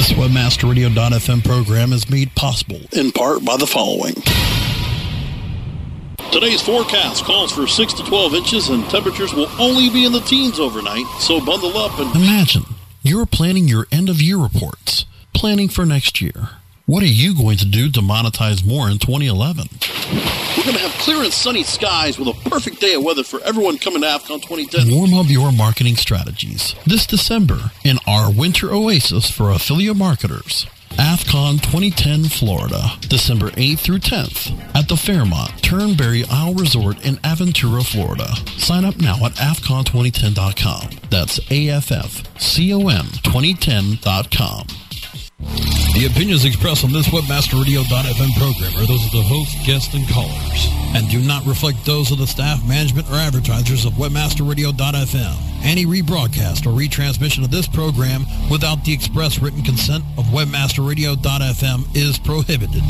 This WebmasterRadio.fm program is made possible in part by the following. Today's forecast calls for 6 to 12 inches and temperatures will only be in the teens overnight, so bundle up and imagine you're planning your end of year reports, planning for next year. What are you going to do to monetize more in 2011? We're going to have clear and sunny skies with a perfect day of weather for everyone coming to AFFCON 2010. Warm up your marketing strategies this December in our winter oasis for affiliate marketers. AFFCON 2010 Florida, December 8th through 10th at the Fairmont Turnberry Isle Resort in Aventura, Florida. Sign up now at AFFCON2010.com. That's A-F-F-C-O-N 2010.com. The opinions expressed on this WebmasterRadio.fm program are those of the host, guests, and callers, and do not reflect those of the staff, management, or advertisers of WebmasterRadio.fm. Any rebroadcast or retransmission of this program without the express written consent of WebmasterRadio.fm is prohibited.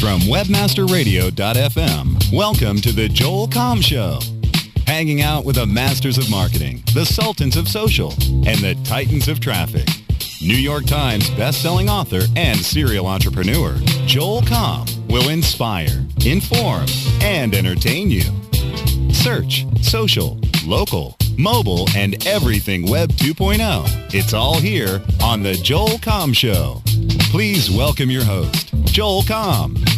From WebmasterRadio.fm, welcome to the Joel Comm Show hanging out with the masters of marketing, the sultans of social, and the titans of traffic. New York Times best-selling author and serial entrepreneur, Joel Comm will inspire, inform, and entertain you. Search, social, local, mobile, and everything Web 2.0. It's all here on The Joel Comm Show. Please welcome your host, Joel Comm.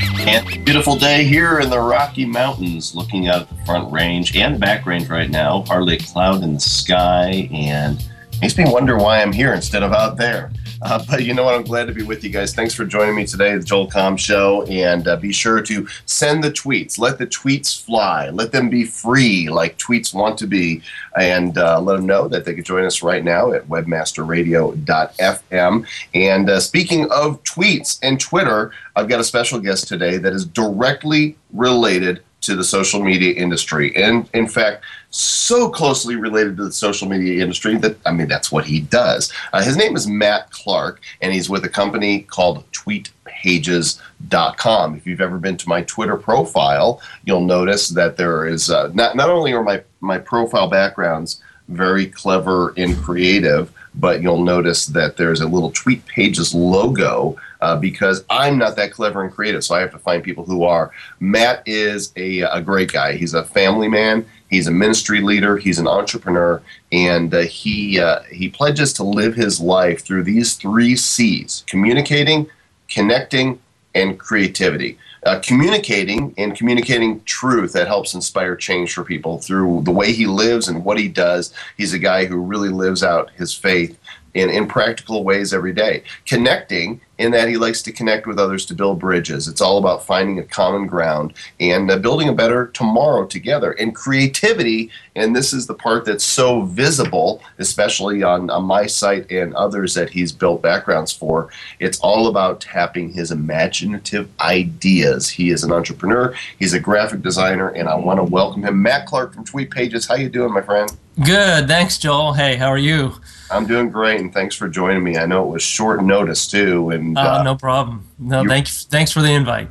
And beautiful day here in the Rocky Mountains, looking out at the front range and the back range right now. Hardly a cloud in the sky, and makes me wonder why I'm here instead of out there. Uh, but you know what? I'm glad to be with you guys. Thanks for joining me today, the Joel Comm Show. And uh, be sure to send the tweets. Let the tweets fly. Let them be free like tweets want to be. And uh, let them know that they can join us right now at webmasterradio.fm. And uh, speaking of tweets and Twitter, I've got a special guest today that is directly related to the social media industry. And in fact, so closely related to the social media industry that, I mean, that's what he does. Uh, his name is Matt Clark, and he's with a company called TweetPages.com. If you've ever been to my Twitter profile, you'll notice that there is uh, not, not only are my, my profile backgrounds very clever and creative, but you'll notice that there's a little Tweet Pages logo uh, because I'm not that clever and creative, so I have to find people who are. Matt is a, a great guy. He's a family man. He's a ministry leader. He's an entrepreneur, and uh, he uh, he pledges to live his life through these three C's: communicating, connecting, and creativity. Uh, communicating and communicating truth that helps inspire change for people through the way he lives and what he does. He's a guy who really lives out his faith in, in practical ways every day. Connecting in that he likes to connect with others to build bridges. It's all about finding a common ground and uh, building a better tomorrow together. And creativity, and this is the part that's so visible, especially on, on my site and others that he's built backgrounds for. It's all about tapping his imaginative ideas. He is an entrepreneur, he's a graphic designer, and I want to welcome him. Matt Clark from Tweet Pages. How you doing, my friend? Good. Thanks, Joel. Hey, how are you? I'm doing great, and thanks for joining me. I know it was short notice too, and uh, uh, no problem. No, thanks. Thanks for the invite.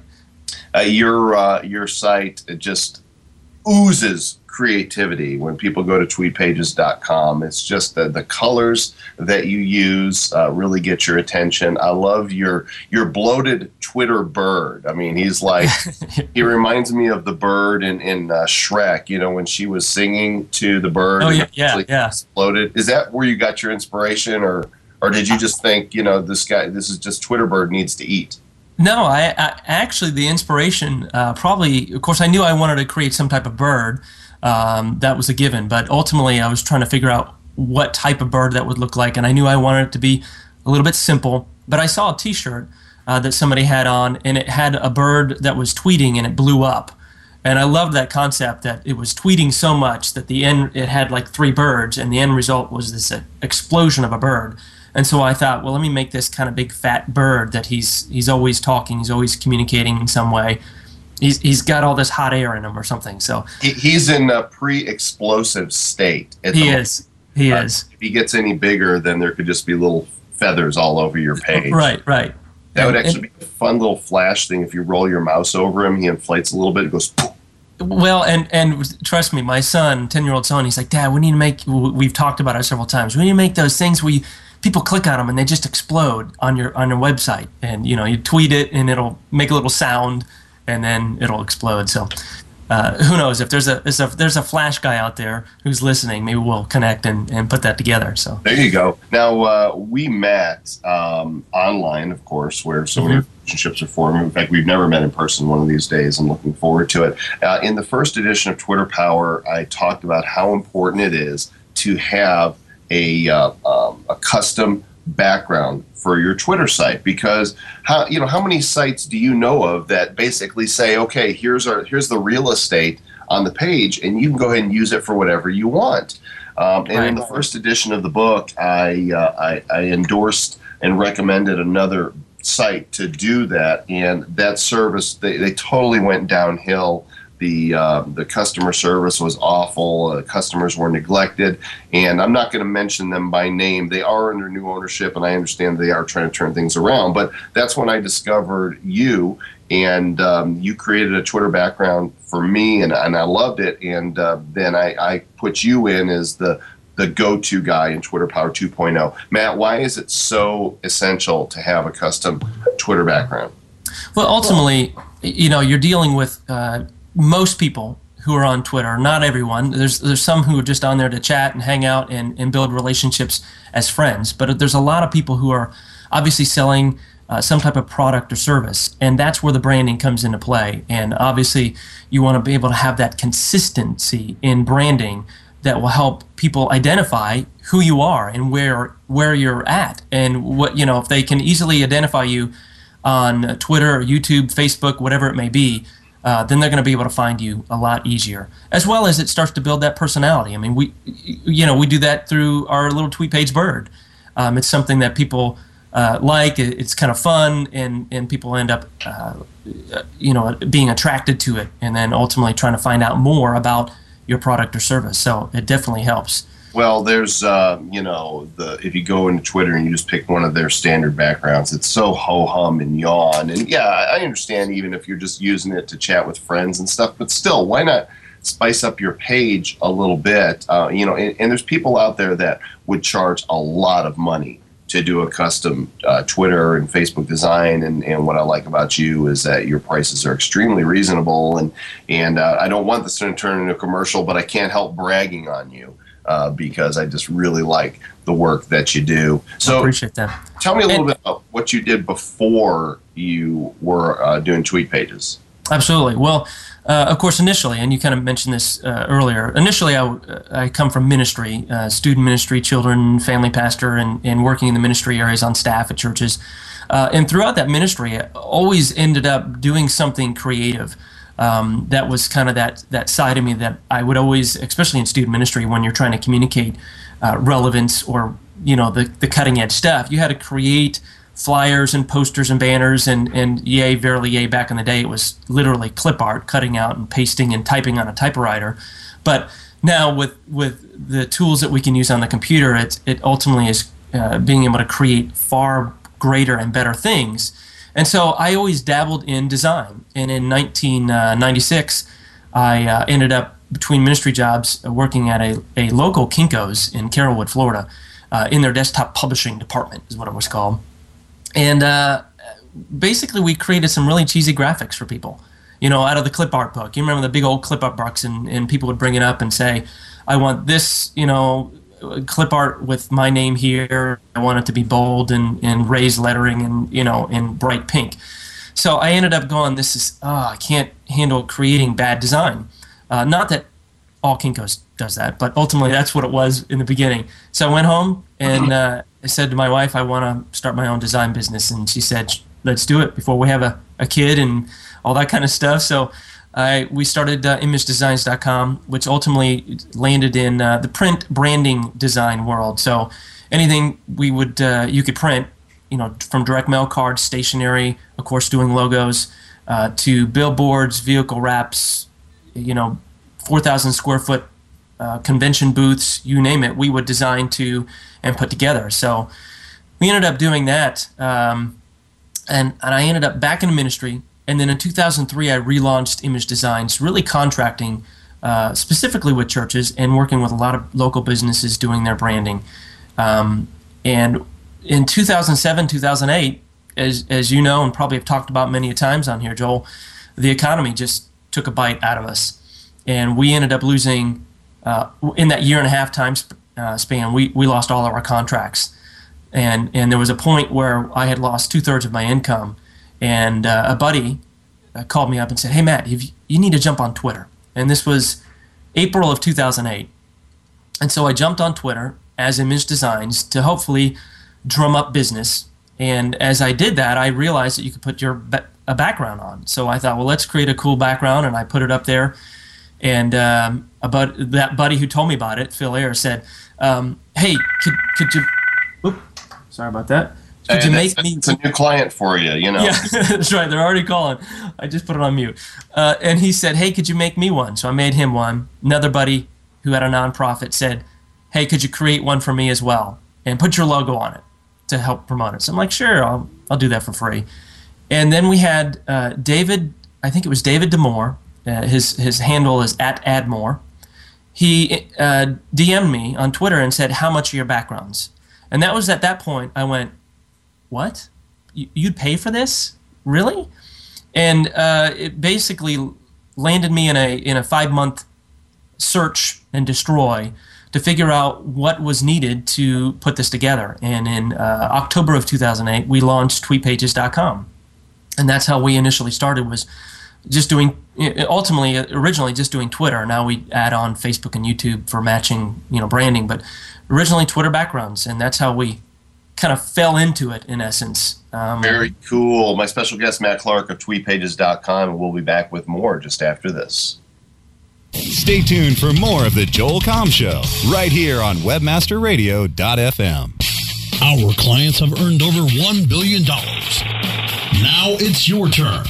Uh, your uh, your site just oozes creativity when people go to tweetpages.com. It's just the, the colors that you use uh, really get your attention. I love your your bloated Twitter bird. I mean, he's like he reminds me of the bird in in uh, Shrek. You know, when she was singing to the bird. Oh yeah, yeah, yeah. Exploded. Is that where you got your inspiration, or or did you just think you know this guy? This is just Twitter bird needs to eat. No, I, I actually the inspiration uh, probably. Of course, I knew I wanted to create some type of bird um, that was a given. But ultimately, I was trying to figure out what type of bird that would look like, and I knew I wanted it to be a little bit simple. But I saw a T-shirt uh, that somebody had on, and it had a bird that was tweeting, and it blew up. And I loved that concept that it was tweeting so much that the end it had like three birds, and the end result was this uh, explosion of a bird. And so I thought, well, let me make this kind of big fat bird that he's he's always talking, he's always communicating in some way he's he's got all this hot air in him or something. So he, he's in a pre-explosive state. He is. He uh, is. If he gets any bigger, then there could just be little feathers all over your page. right. Right. That would actually be a fun little flash thing. If you roll your mouse over him, he inflates a little bit. It goes. Poof. Well, and and trust me, my son, ten year old son, he's like, Dad, we need to make. We've talked about it several times. We need to make those things where you, people click on them and they just explode on your on your website, and you know you tweet it and it'll make a little sound, and then it'll explode. So uh, who knows? If there's a, there's a there's a flash guy out there who's listening maybe we'll connect and, and put that together so. There you go. Now uh, we met um, online of course where so mm-hmm. many relationships are formed. In fact we've never met in person one of these days. I'm looking forward to it. Uh, in the first edition of twitter power i talked about how important it is to have a, uh, um, a custom background for your Twitter site because how you know how many sites do you know of that basically say okay here's our here's the real estate on the page and you can go ahead and use it for whatever you want um, and right. in the first edition of the book I, uh, I, I endorsed and recommended another site to do that and that service they, they totally went downhill the uh, the customer service was awful. Uh, customers were neglected, and I'm not going to mention them by name. They are under new ownership, and I understand they are trying to turn things around. But that's when I discovered you, and um, you created a Twitter background for me, and, and I loved it. And uh, then I, I put you in as the the go-to guy in Twitter Power 2.0. Matt, why is it so essential to have a custom Twitter background? Well, ultimately, you know, you're dealing with uh, most people who are on Twitter, not everyone. There's there's some who are just on there to chat and hang out and, and build relationships as friends. But there's a lot of people who are obviously selling uh, some type of product or service, and that's where the branding comes into play. And obviously, you want to be able to have that consistency in branding that will help people identify who you are and where where you're at, and what you know if they can easily identify you on Twitter or YouTube, Facebook, whatever it may be uh, then they're going to be able to find you a lot easier. As well as it starts to build that personality. I mean, we, you know, we do that through our little tweet page bird. Um, it's something that people uh, like. It's kind of fun, and and people end up, uh, you know, being attracted to it, and then ultimately trying to find out more about your product or service. So it definitely helps. Well, there's, uh, you know, the if you go into Twitter and you just pick one of their standard backgrounds, it's so ho hum and yawn. And yeah, I understand even if you're just using it to chat with friends and stuff, but still, why not spice up your page a little bit? Uh, you know, and, and, there's people out there that would charge a lot of money to do a custom uh, Twitter and Facebook design. And, and what I like about you is that your prices are extremely reasonable. And and uh, I don't want this to turn into a commercial, but I can't help bragging on you uh, because I just really like the work that you do. So I appreciate that. Tell me a little and, bit about what you did before you were uh, doing tweet pages. Absolutely. Well, uh, of course, initially, and you kind of mentioned this uh, earlier. Initially, I, I come from ministry, uh, student ministry, children, family pastor, and, and working in the ministry areas on staff at churches. Uh, and throughout that ministry, I always ended up doing something creative um, that was kind of that that side of me that I would always, especially in student ministry, when you're trying to communicate uh, relevance or you know the the cutting edge stuff, you had to create flyers and posters and banners and and yay verily yay back in the day it was literally clip art cutting out and pasting and typing on a typewriter. But now with with the tools that we can use on the computer it it ultimately is uh, being able to create far greater and better things and so I always dabbled in design. And in 1996, I uh, ended up between ministry jobs uh, working at a, a local Kinko's in Carrollwood, Florida, uh, in their desktop publishing department, is what it was called. And uh, basically, we created some really cheesy graphics for people, you know, out of the clip art book. You remember the big old clip art books, and, and people would bring it up and say, I want this, you know, clip art with my name here. I want it to be bold and, and raised lettering and you know in bright pink. So I ended up going. This is oh, I can't handle creating bad design. Uh, not that all Kinkos does that, but ultimately that's what it was in the beginning. So I went home and uh, I said to my wife, I want to start my own design business, and she said, "Let's do it before we have a, a kid and all that kind of stuff." So uh, we started uh, imagedesigns.com, which ultimately landed in uh, the print branding design world. So anything we would uh, you could print, you know, from direct mail cards, stationery, of course, doing logos, uh, to billboards, vehicle wraps, you know, 4,000 square foot uh, convention booths, you name it, we would design to and put together. So we ended up doing that, um, and and I ended up back in the ministry and then in 2003, I relaunched Image Designs, really contracting uh, specifically with churches and working with a lot of local businesses doing their branding. Um, and in 2007, 2008, as, as you know, and probably have talked about many times on here, Joel, the economy just took a bite out of us. And we ended up losing, uh, in that year and a half time sp- uh, span, we, we lost all of our contracts. And, and there was a point where I had lost two thirds of my income. And uh, a buddy uh, called me up and said, Hey, Matt, you, you need to jump on Twitter. And this was April of 2008. And so I jumped on Twitter as Image Designs to hopefully drum up business. And as I did that, I realized that you could put your a background on. So I thought, well, let's create a cool background, and I put it up there. And um, about that buddy who told me about it, Phil Ayer, said, um, "Hey, could could you? Oops, sorry about that. Could you make me? It's a new client for you, you know. Yeah, that's right. They're already calling. I just put it on mute. Uh, and he said, "Hey, could you make me one?" So I made him one. Another buddy who had a nonprofit said, "Hey, could you create one for me as well and put your logo on it to help promote it?" So I'm like, "Sure, I'll I'll do that for free." And then we had uh, David. I think it was David Demore. Uh, his his handle is at Admore. He uh, DM'd me on Twitter and said, "How much are your backgrounds?" And that was at that point I went, what? You'd pay for this? Really? And uh, it basically landed me in a in a five month search and destroy to figure out what was needed to put this together. And in uh, October of 2008, we launched TweetPages.com, and that's how we initially started. Was just doing ultimately originally just doing Twitter. Now we add on Facebook and YouTube for matching you know branding, but originally Twitter backgrounds, and that's how we kind of fell into it in essence. Um, Very cool. My special guest, Matt Clark of tweetpages.com, and we'll be back with more just after this. Stay tuned for more of the Joel Comm Show right here on WebmasterRadio.fm. Our clients have earned over $1 billion. Now it's your turn.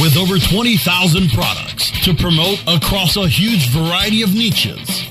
With over 20,000 products to promote across a huge variety of niches,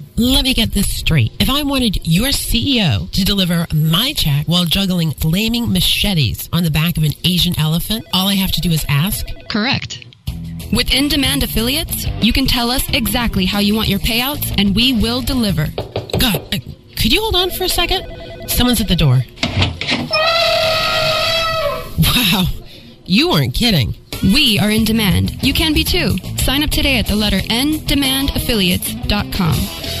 Let me get this straight. If I wanted your CEO to deliver my check while juggling flaming machetes on the back of an Asian elephant, all I have to do is ask? Correct. With in demand affiliates, you can tell us exactly how you want your payouts and we will deliver. God, uh, could you hold on for a second? Someone's at the door. Wow, you weren't kidding. We are in demand. You can be too. Sign up today at the letter ndemandaffiliates.com.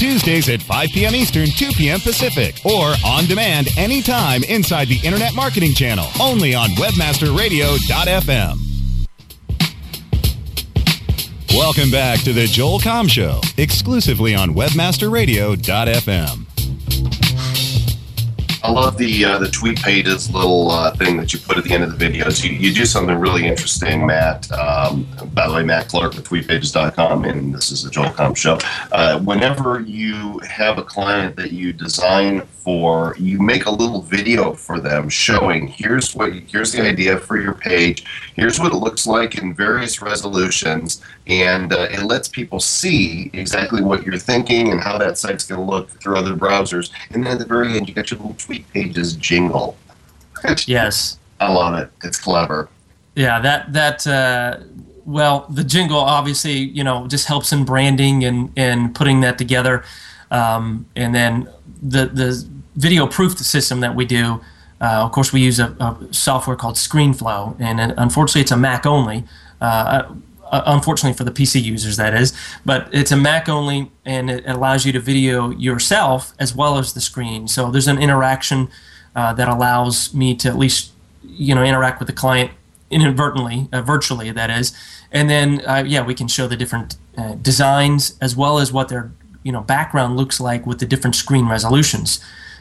Tuesdays at 5 p.m. Eastern, 2 p.m. Pacific, or on demand anytime inside the Internet Marketing Channel, only on WebmasterRadio.fm. Welcome back to the Joel Comm Show, exclusively on WebmasterRadio.fm. I love the uh, the tweet pages little uh, thing that you put at the end of the videos. You, you do something really interesting, Matt. Um, by the way, Matt Clark with tweetpages.com, and this is the Joel Comm Show. Uh, whenever you have a client that you design for, you make a little video for them showing here's what here's the idea for your page, here's what it looks like in various resolutions, and uh, it lets people see exactly what you're thinking and how that site's going to look through other browsers. And then at the very end, you get your little tweet pages jingle. yes, I love it. It's clever. Yeah, that that uh, well, the jingle obviously, you know, just helps in branding and and putting that together, um, and then the the video proof system that we do. Uh, of course, we use a, a, software called ScreenFlow, and unfortunately, it's a Mac only. Uh, uh, unfortunately for the PC users, that is. But it's a Mac only, and it allows you to video yourself as well as the screen. So there's an interaction uh, that allows me to at least, you know, interact with the client inadvertently, uh, virtually, that is. And then, uh, yeah, we can show the different uh, designs as well as what their, you know, background looks like with the different screen resolutions,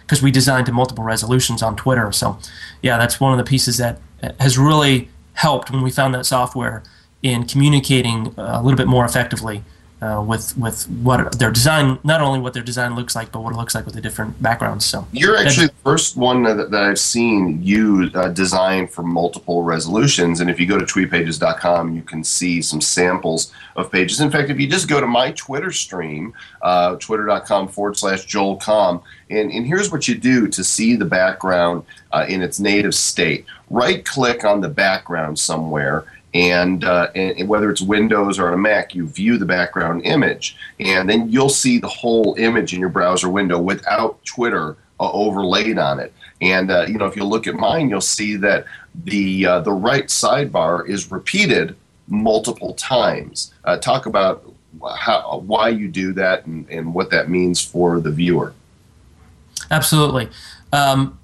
because we designed to multiple resolutions on Twitter. So, yeah, that's one of the pieces that uh, has really helped when we found that software in communicating a little bit more effectively uh, with with what their design, not only what their design looks like, but what it looks like with the different backgrounds. So you're actually the first one that, that I've seen you uh, design for multiple resolutions. And if you go to tweetpages.com, you can see some samples of pages. In fact, if you just go to my Twitter stream, uh, twitter.com forward slash Joel Comm, and, and here's what you do to see the background uh, in its native state. Right click on the background somewhere and, uh, and, whether it's Windows or on a Mac, you view the background image, and then you'll see the whole image in your browser window without Twitter uh, overlaid on it. And uh, you know, if you look at mine, you'll see that the uh, the right sidebar is repeated multiple times. Uh, talk about how why you do that and, and what that means for the viewer. Absolutely. Um,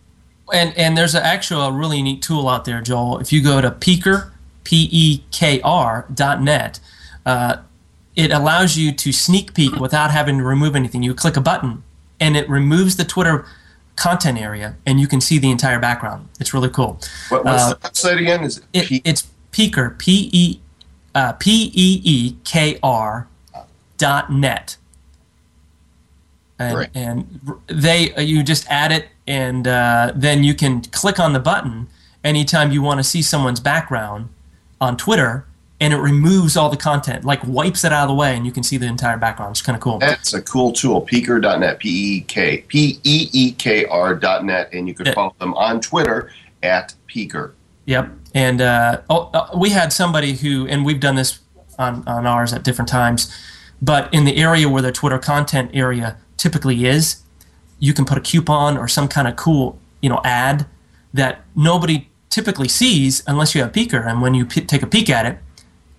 and and there's a, actual a really neat tool out there, Joel. If you go to Peekr P-E-K-R dot net. Uh, it allows you to sneak peek without having to remove anything. You click a button, and it removes the Twitter content area, and you can see the entire background. It's really cool. What, what's uh, the website again? Is it, it it's Peekr P E uh, P E E K R dot net. And, right. and they you just add it, and uh, then you can click on the button anytime you want to see someone's background on Twitter and it removes all the content, like wipes it out of the way, and you can see the entire background. It's kind of cool. That's a cool tool. Peekr.net, P E K P E E K R.net, and you can follow them on Twitter at Peekr. Yep. And uh, oh, uh, we had somebody who, and we've done this on, on ours at different times, but in the area where the Twitter content area typically is, you can put a coupon or some kind of cool, you know, ad that nobody typically sees unless you have Peekr. And when you p- take a peek at it,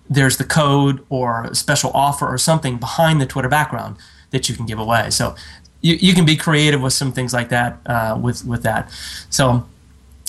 there's the code or a special offer or something behind the Twitter background that you can give away. So you, you can be creative with some things like that uh, with with that. So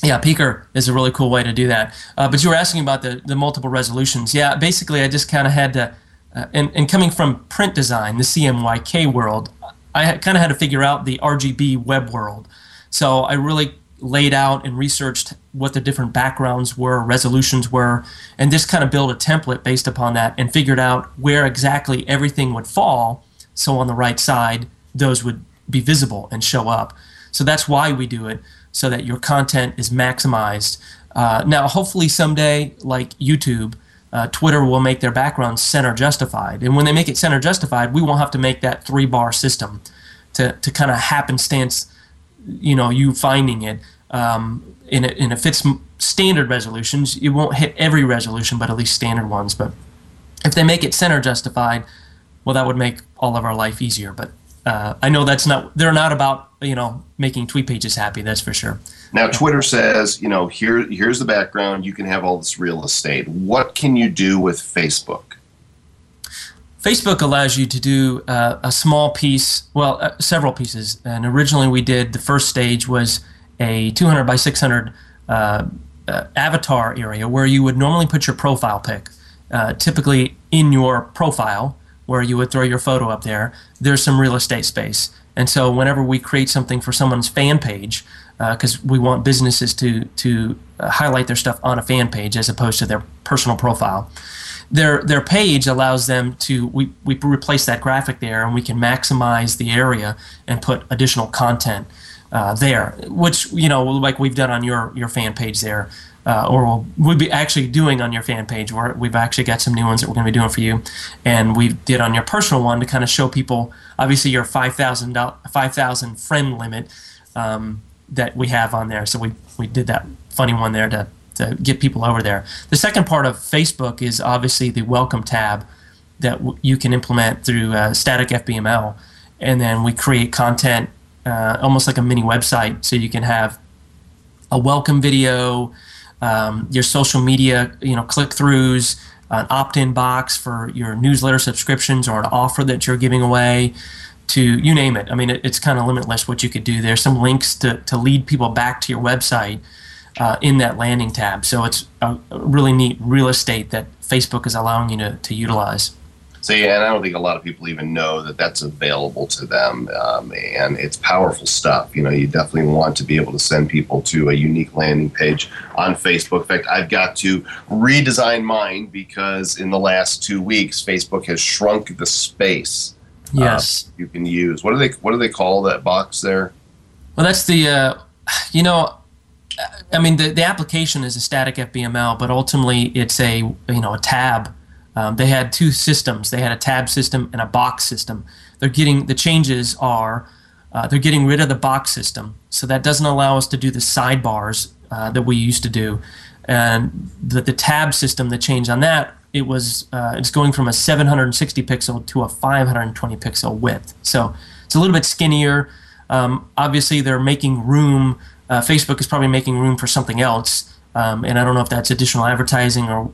yeah, Peekr is a really cool way to do that. Uh, but you were asking about the, the multiple resolutions. Yeah, basically I just kind of had to, uh, and, and coming from print design, the CMYK world, I kind of had to figure out the RGB web world. So I really laid out and researched what the different backgrounds were, resolutions were, and just kind of built a template based upon that and figured out where exactly everything would fall. So on the right side, those would be visible and show up. So that's why we do it, so that your content is maximized. Uh, now, hopefully, someday, like YouTube, uh, Twitter will make their backgrounds center justified. And when they make it center justified, we won't have to make that three bar system to, to kind of happenstance you know you finding it um, in a, in a fits standard resolutions. You won't hit every resolution, but at least standard ones. But if they make it center justified, well, that would make all of our life easier. But uh, I know that's not they're not about you know making tweet pages happy. That's for sure. Now Twitter says you know here here's the background. You can have all this real estate. What can you do with Facebook? Facebook allows you to do uh, a small piece, well, uh, several pieces. And originally we did the first stage was a 200 by 600 uh, uh, avatar area where you would normally put your profile pic, uh, typically in your profile where you would throw your photo up there. There's some real estate space. And so whenever we create something for someone's fan page, because uh, we want businesses to to highlight their stuff on a fan page as opposed to their personal profile their their page allows them to we, we replace that graphic there and we can maximize the area and put additional content uh, there which you know like we've done on your your fan page there uh, or we'll, we'll be actually doing on your fan page where we've actually got some new ones that we're going to be doing for you. And we did on your personal one to kind of show people obviously your 5000 5000 friend limit um, that we have on there. So we we did that funny one there to to get people over there. The second part of Facebook is obviously the welcome tab that w- you can implement through uh, static FBML, and then we create content uh, almost like a mini website, so you can have a welcome video, um, your social media, you know, click throughs, an opt-in box for your newsletter subscriptions or an offer that you're giving away to you name it. I mean, it, it's kind of limitless what you could do. There's some links to, to lead people back to your website uh, in that landing tab. So it's a, a really neat real estate that Facebook is allowing you to, to utilize. And I don't think a lot of people even know that that's available to them, um, and it's powerful stuff. You know, you definitely want to be able to send people to a unique landing page on Facebook. In fact, I've got to redesign mine because in the last two weeks, Facebook has shrunk the space. uh, Yes, uh, you can use. What do they What do they call that box there? Well, that's the, uh, you know, I mean, the, the application is a static FBML, but ultimately it's a, you know, a tab. Um, they had two systems. They had a tab system and a box system. They're getting, the changes are, uh, they're getting rid of the box system. So that doesn't allow us to do the sidebars uh, that we used to do. And the, the tab system, the change on that, it was, uh, it's going from a 760 pixel to a 520 pixel width. So it's a little bit skinnier. Um, obviously, they're making room. Uh, Facebook is probably making room for something else, um, and I don't know if that's additional advertising or,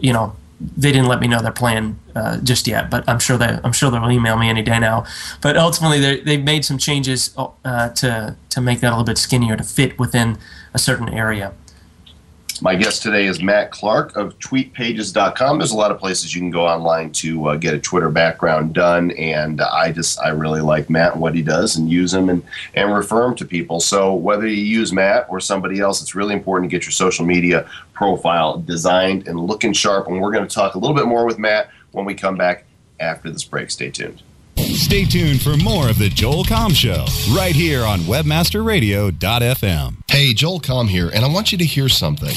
you know, they didn't let me know their plan uh, just yet. But I'm sure that I'm sure they'll email me any day now. But ultimately, they've made some changes uh, to to make that a little bit skinnier to fit within a certain area. My guest today is Matt Clark of tweetpages.com. There's a lot of places you can go online to uh, get a Twitter background done, and I just I really like Matt and what he does, and use him and and refer him to people. So whether you use Matt or somebody else, it's really important to get your social media profile designed and looking sharp. And we're going to talk a little bit more with Matt when we come back after this break. Stay tuned. Stay tuned for more of the Joel Comm Show right here on WebmasterRadio.fm. Hey, Joel Comm here, and I want you to hear something.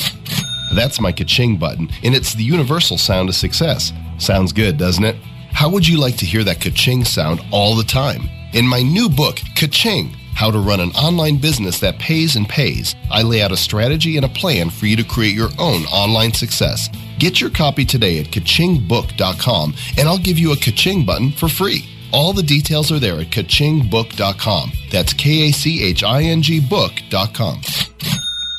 That's my ka-ching button, and it's the universal sound of success. Sounds good, doesn't it? How would you like to hear that ka-ching sound all the time? In my new book, Ka-ching, How to Run an Online Business That Pays and Pays, I lay out a strategy and a plan for you to create your own online success. Get your copy today at kachingbook.com, and I'll give you a ka-ching button for free. All the details are there at kachingbook.com. That's K A C H I N G book.com.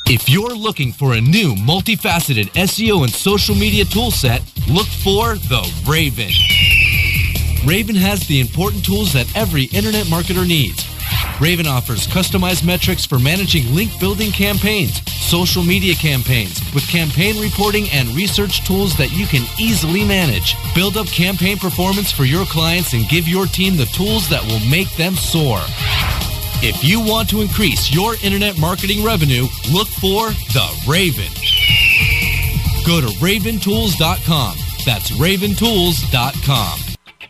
If you're looking for a new multifaceted SEO and social media toolset, look for the Raven. Raven has the important tools that every internet marketer needs. Raven offers customized metrics for managing link building campaigns, social media campaigns, with campaign reporting and research tools that you can easily manage. Build up campaign performance for your clients and give your team the tools that will make them soar. If you want to increase your internet marketing revenue, look for the Raven. Go to raventools.com. That's raventools.com.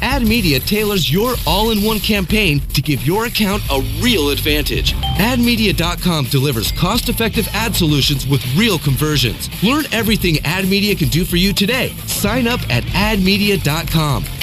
AdMedia tailors your all-in-one campaign to give your account a real advantage. AdMedia.com delivers cost-effective ad solutions with real conversions. Learn everything AdMedia can do for you today. Sign up at AdMedia.com.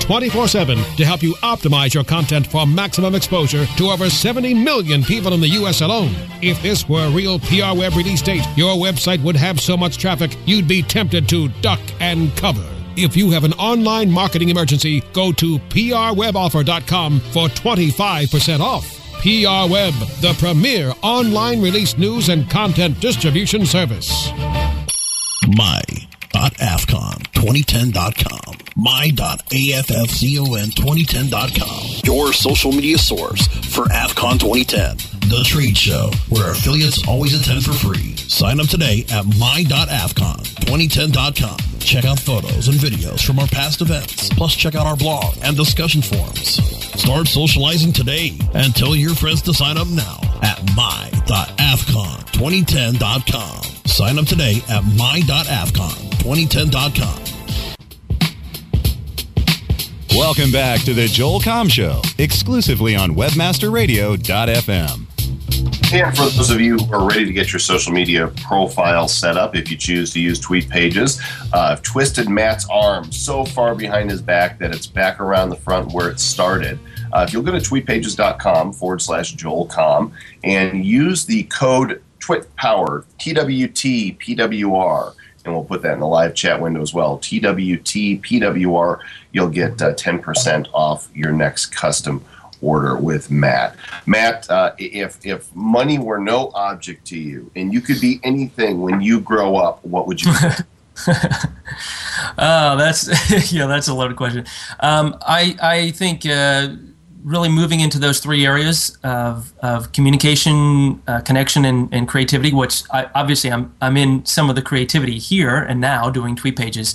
24 7 to help you optimize your content for maximum exposure to over 70 million people in the U.S. alone. If this were a real PR Web release date, your website would have so much traffic you'd be tempted to duck and cover. If you have an online marketing emergency, go to prweboffer.com for 25% off. PR Web, the premier online release news and content distribution service. My.fm my.affcon2010.com. My.affcon2010.com. Your social media source for AFFCON 2010. The trade show where affiliates always attend for free. Sign up today at my.affcon2010.com. Check out photos and videos from our past events. Plus, check out our blog and discussion forums. Start socializing today and tell your friends to sign up now at my.affcon2010.com. Sign up today at my.afcon2010.com. Welcome back to the Joel Comm Show, exclusively on WebmasterRadio.fm. And for those of you who are ready to get your social media profile set up, if you choose to use tweet pages, uh, I've twisted Matt's arm so far behind his back that it's back around the front where it started. Uh, if you'll go to tweetpages.com forward slash joelcom and use the code TWITPOWER, TWT and we'll put that in the live chat window as well. TWT PWR, you'll get uh, 10% off your next custom order with Matt. Matt, uh, if if money were no object to you and you could be anything when you grow up, what would you be? oh, that's yeah, that's a loaded question. Um, I I think uh, really moving into those three areas of, of communication, uh, connection, and, and creativity. Which I, obviously I'm I'm in some of the creativity here and now doing tweet pages.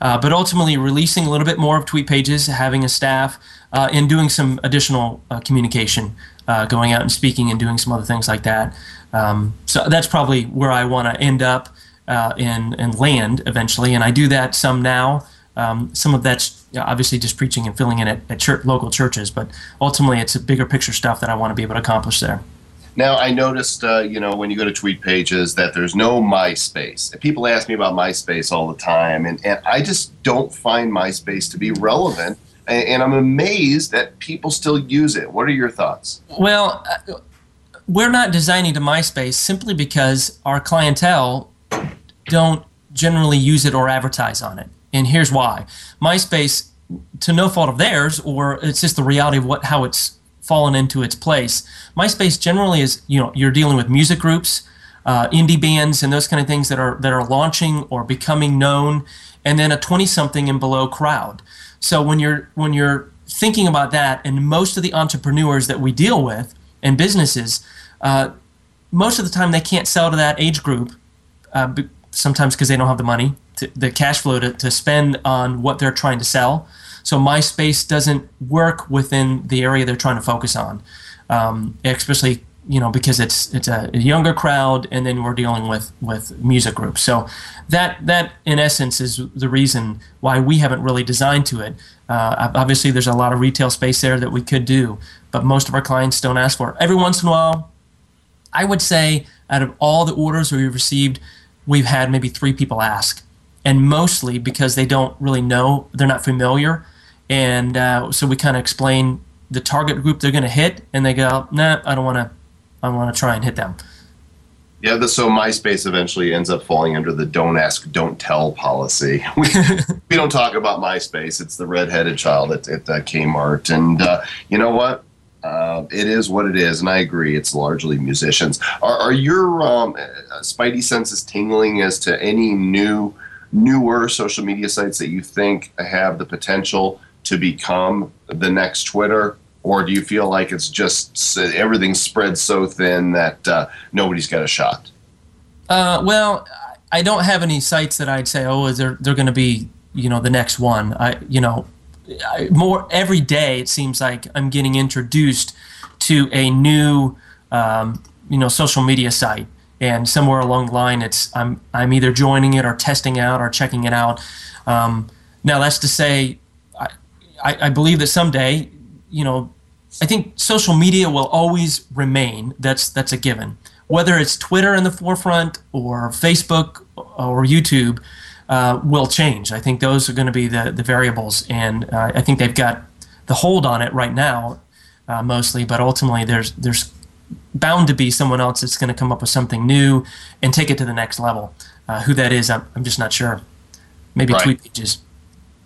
Uh, but ultimately, releasing a little bit more of tweet pages, having a staff, uh, and doing some additional uh, communication, uh, going out and speaking and doing some other things like that. Um, so that's probably where I want to end up uh, and, and land eventually. And I do that some now. Um, some of that's obviously just preaching and filling in at, at church, local churches, but ultimately it's a bigger picture stuff that I want to be able to accomplish there. Now, I noticed, uh, you know, when you go to tweet pages that there's no MySpace. People ask me about MySpace all the time, and, and I just don't find MySpace to be relevant. And, and I'm amazed that people still use it. What are your thoughts? Well, uh, we're not designing to MySpace simply because our clientele don't generally use it or advertise on it. And here's why MySpace, to no fault of theirs, or it's just the reality of what how it's fallen into its place. MySpace generally is, you know, you're dealing with music groups, uh, indie bands, and those kind of things that are that are launching or becoming known, and then a 20-something and below crowd. So when you're when you're thinking about that, and most of the entrepreneurs that we deal with and businesses, uh, most of the time they can't sell to that age group. Uh, sometimes because they don't have the money, to, the cash flow to, to spend on what they're trying to sell. So MySpace doesn't work within the area they're trying to focus on, um, especially you know because it's it's a younger crowd, and then we're dealing with with music groups. So that that in essence is the reason why we haven't really designed to it. Uh, obviously, there's a lot of retail space there that we could do, but most of our clients don't ask for it. Every once in a while, I would say out of all the orders we've received, we've had maybe three people ask, and mostly because they don't really know, they're not familiar and uh, so we kind of explain the target group they're going to hit, and they go, "Nah, I don't want to. I want to try and hit them." Yeah, the, so MySpace eventually ends up falling under the "don't ask, don't tell" policy. We, we don't talk about MySpace; it's the redheaded child at, at uh, Kmart, and uh, you know what? Uh, it is what it is, and I agree. It's largely musicians. Are, are your um, spidey senses tingling as to any new, newer social media sites that you think have the potential to become the next Twitter? Or do you feel like it's just everything spread so thin that uh, nobody's got a shot? Uh, well, I don't have any sites that I'd say, oh, they're they're going to be you know the next one. I you know I, more every day it seems like I'm getting introduced to a new um, you know social media site, and somewhere along the line, it's I'm I'm either joining it or testing out or checking it out. Um, now that's to say I, I believe that someday, you know, I think social media will always remain. That's that's a given. Whether it's Twitter in the forefront or Facebook or YouTube, uh, will change. I think those are going to be the the variables, and uh, I think they've got the hold on it right now, uh, mostly. But ultimately, there's there's bound to be someone else that's going to come up with something new and take it to the next level. Uh, who that is, I'm, I'm just not sure. Maybe right. tweet pages.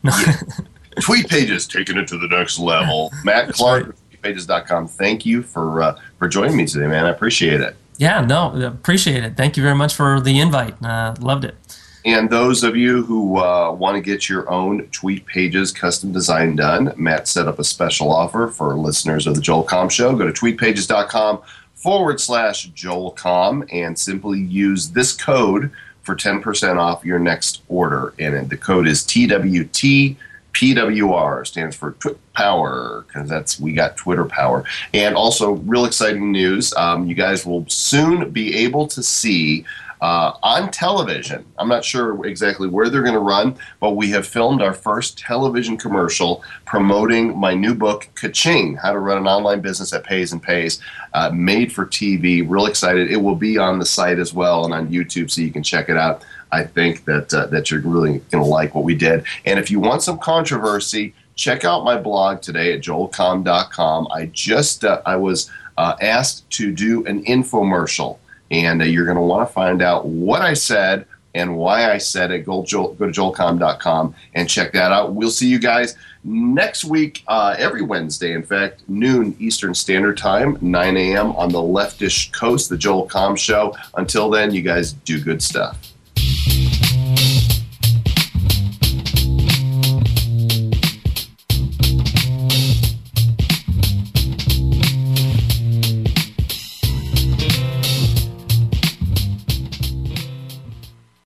No. Yeah. Tweet Pages taking it to the next level. Matt Clark, right. tweetpages.com. Thank you for uh, for joining me today, man. I appreciate it. Yeah, no, appreciate it. Thank you very much for the invite. Uh, loved it. And those of you who uh, want to get your own tweet pages custom design done, Matt set up a special offer for listeners of the Joel Comm Show. Go to tweetpages.com forward slash JoelComm and simply use this code for 10% off your next order. And the code is TWT. PWR stands for Twit Power because that's we got Twitter power. And also, real exciting news: um, you guys will soon be able to see uh, on television. I'm not sure exactly where they're going to run, but we have filmed our first television commercial promoting my new book, Kaching How to Run an Online Business That Pays and Pays, uh, made for TV. Real excited. It will be on the site as well and on YouTube, so you can check it out. I think that uh, that you're really going to like what we did. And if you want some controversy, check out my blog today at joelcomm.com. I just uh, I was uh, asked to do an infomercial and uh, you're going to want to find out what I said and why I said it. Go, go to joelcomm.com and check that out. We'll see you guys next week, uh, every Wednesday, in fact, noon Eastern Standard Time, 9 a.m. on the leftish coast, the Joel Comm Show. Until then, you guys do good stuff.